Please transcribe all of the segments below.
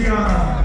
Tiana.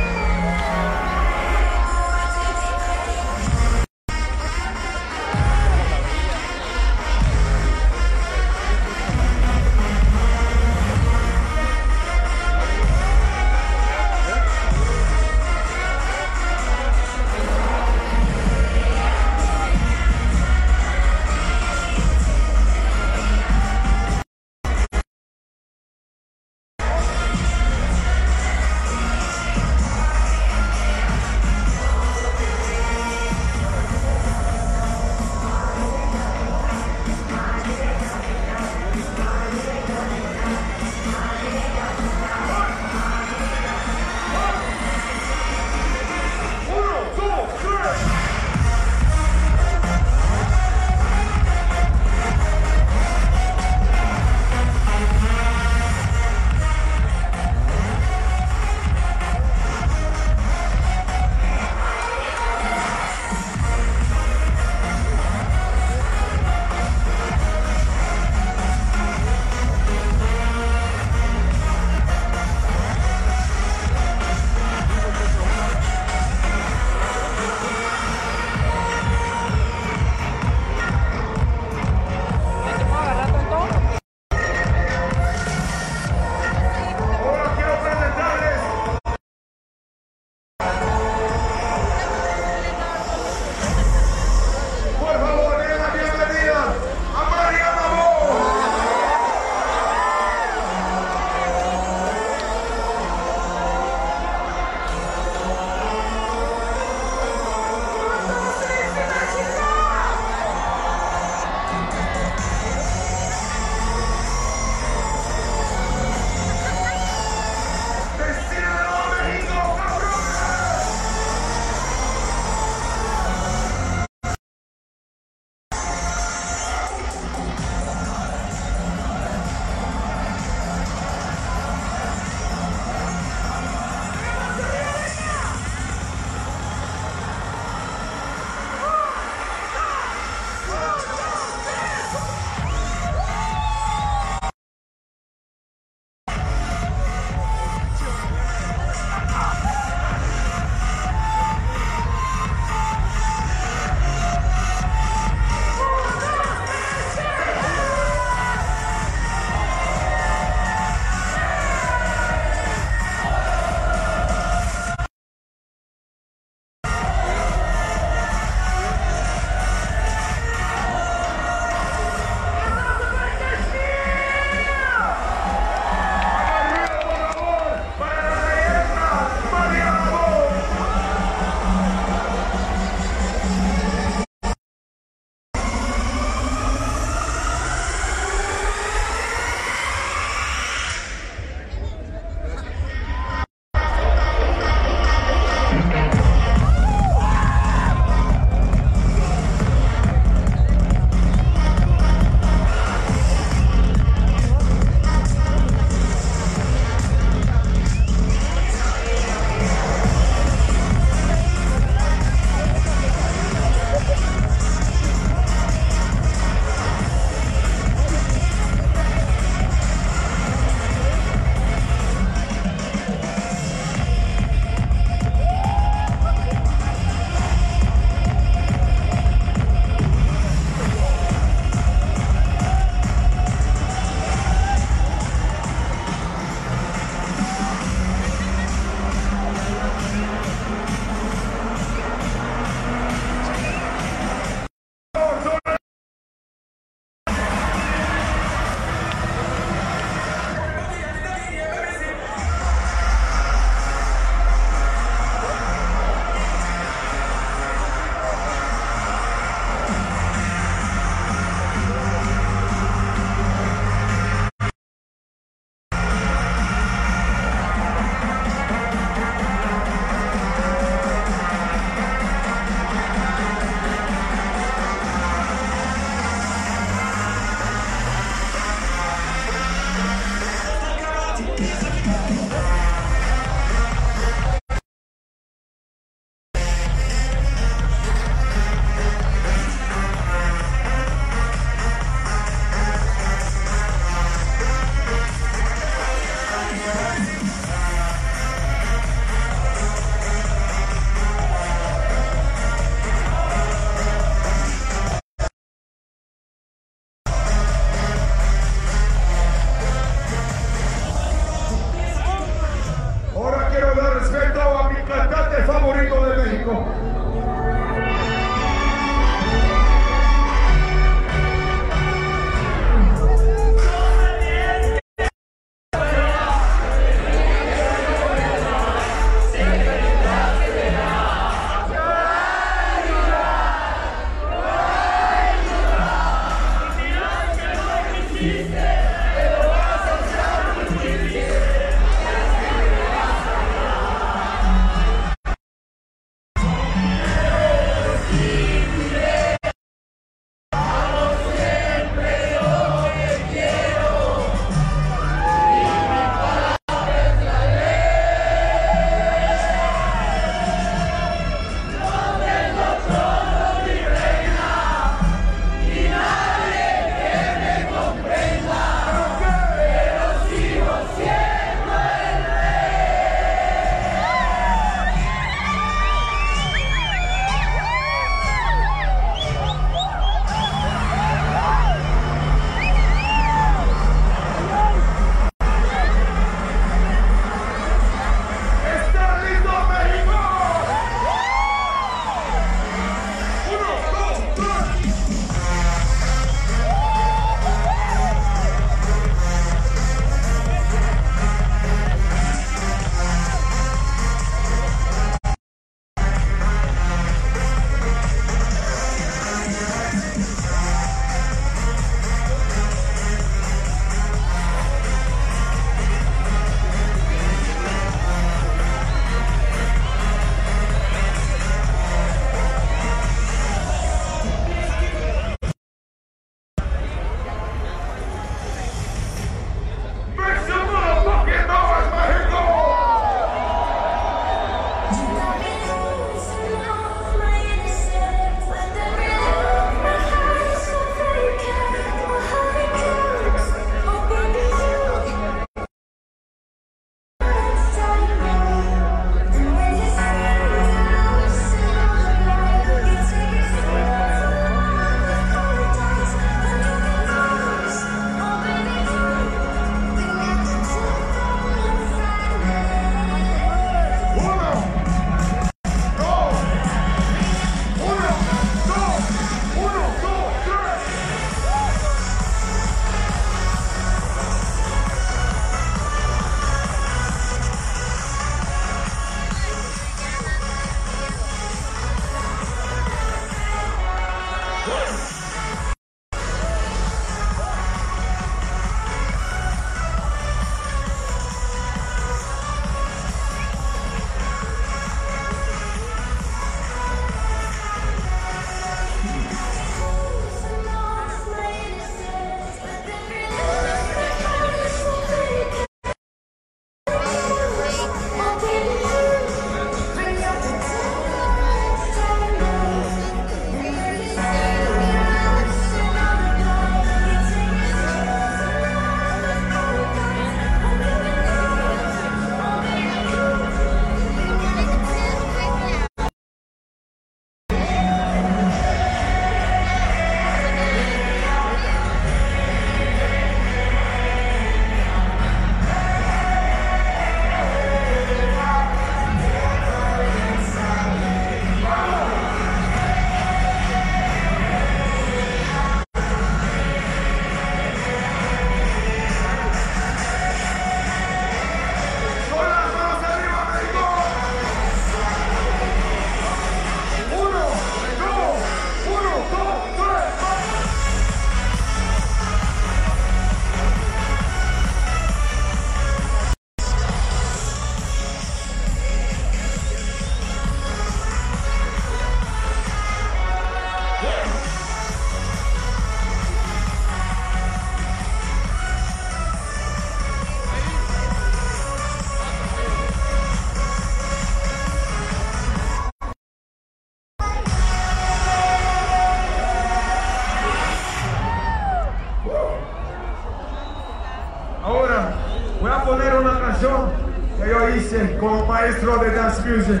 que yo hice como maestro de dance music.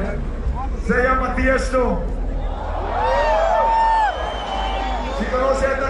Se llama Tiesto. Si conocen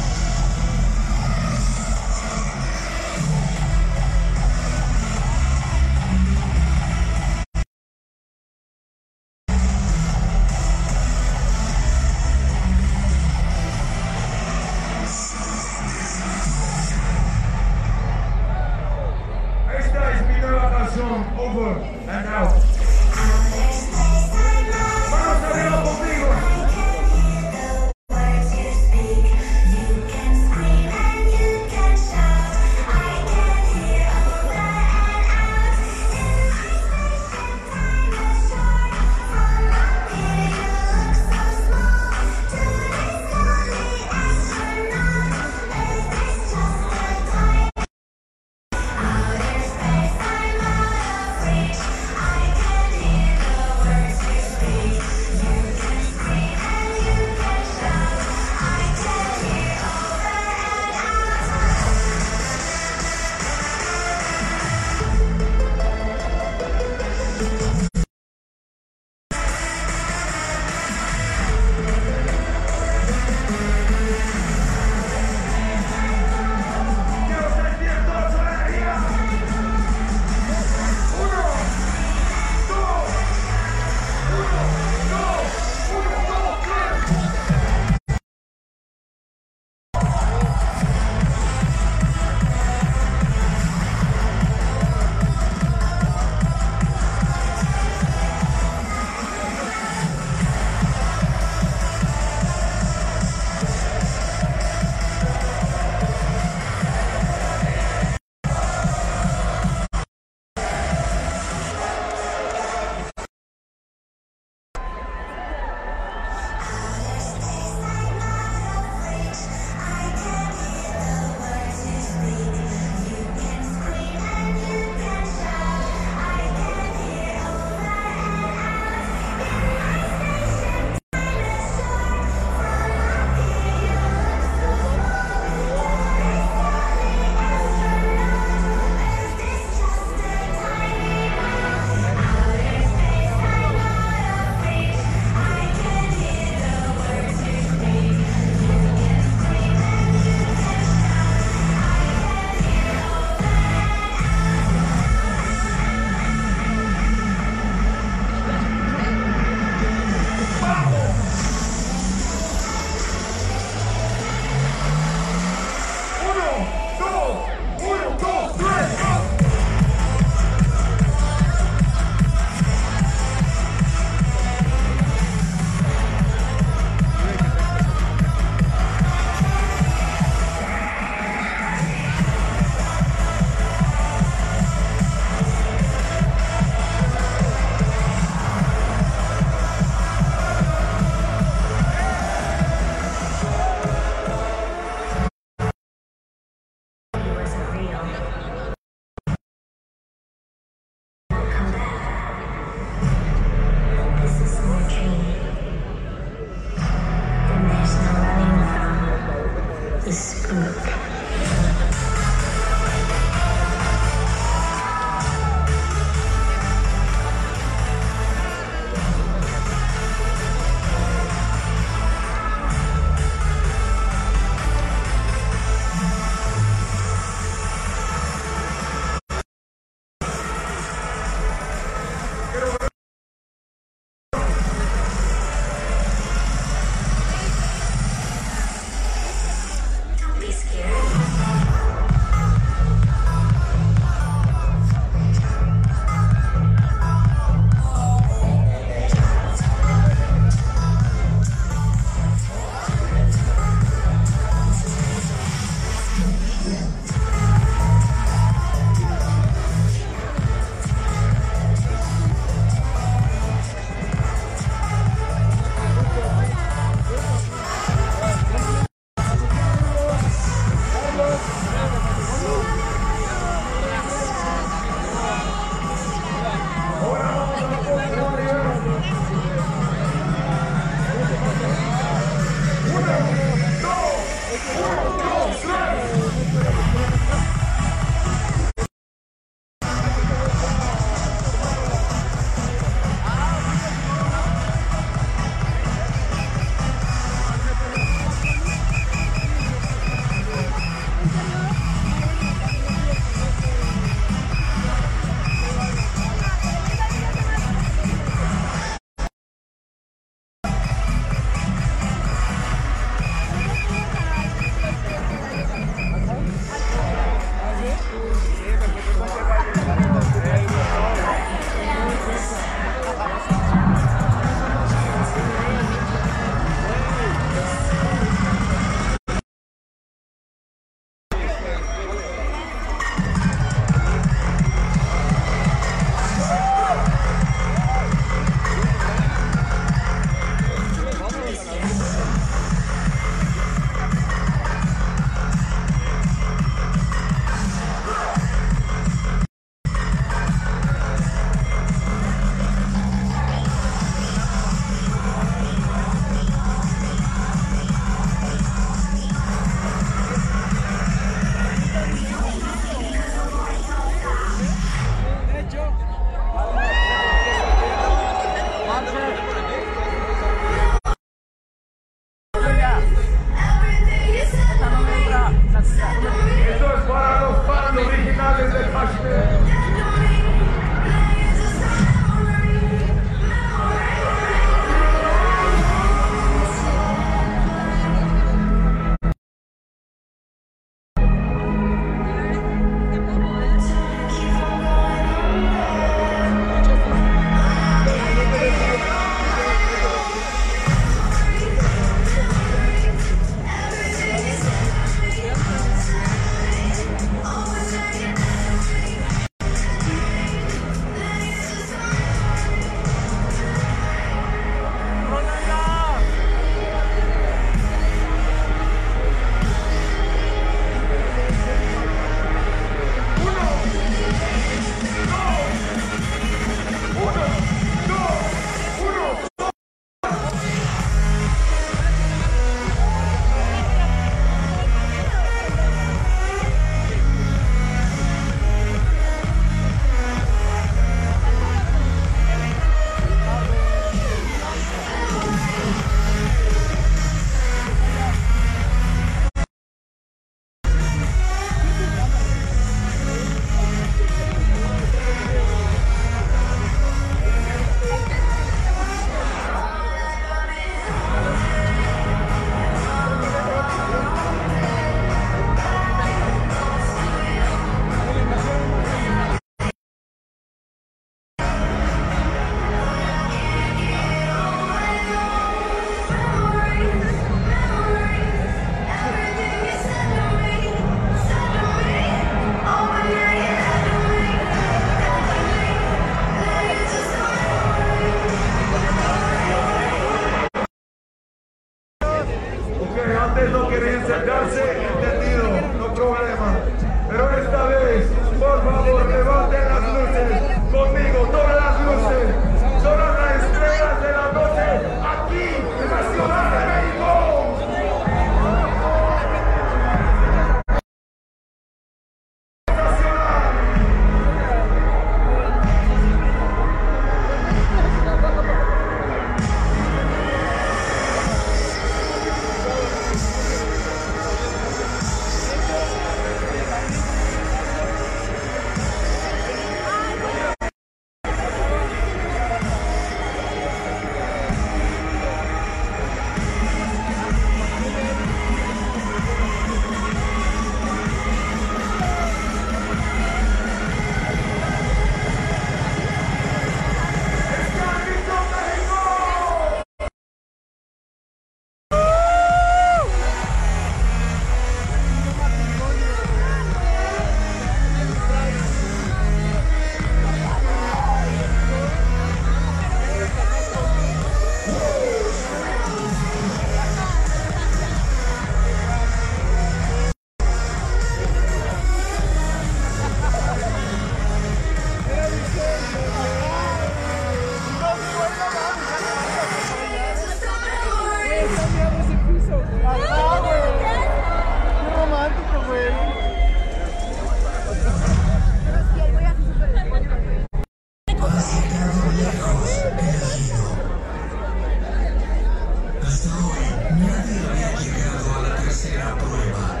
Nadie había llegado a la tercera prueba.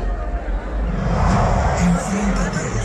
Enfréntate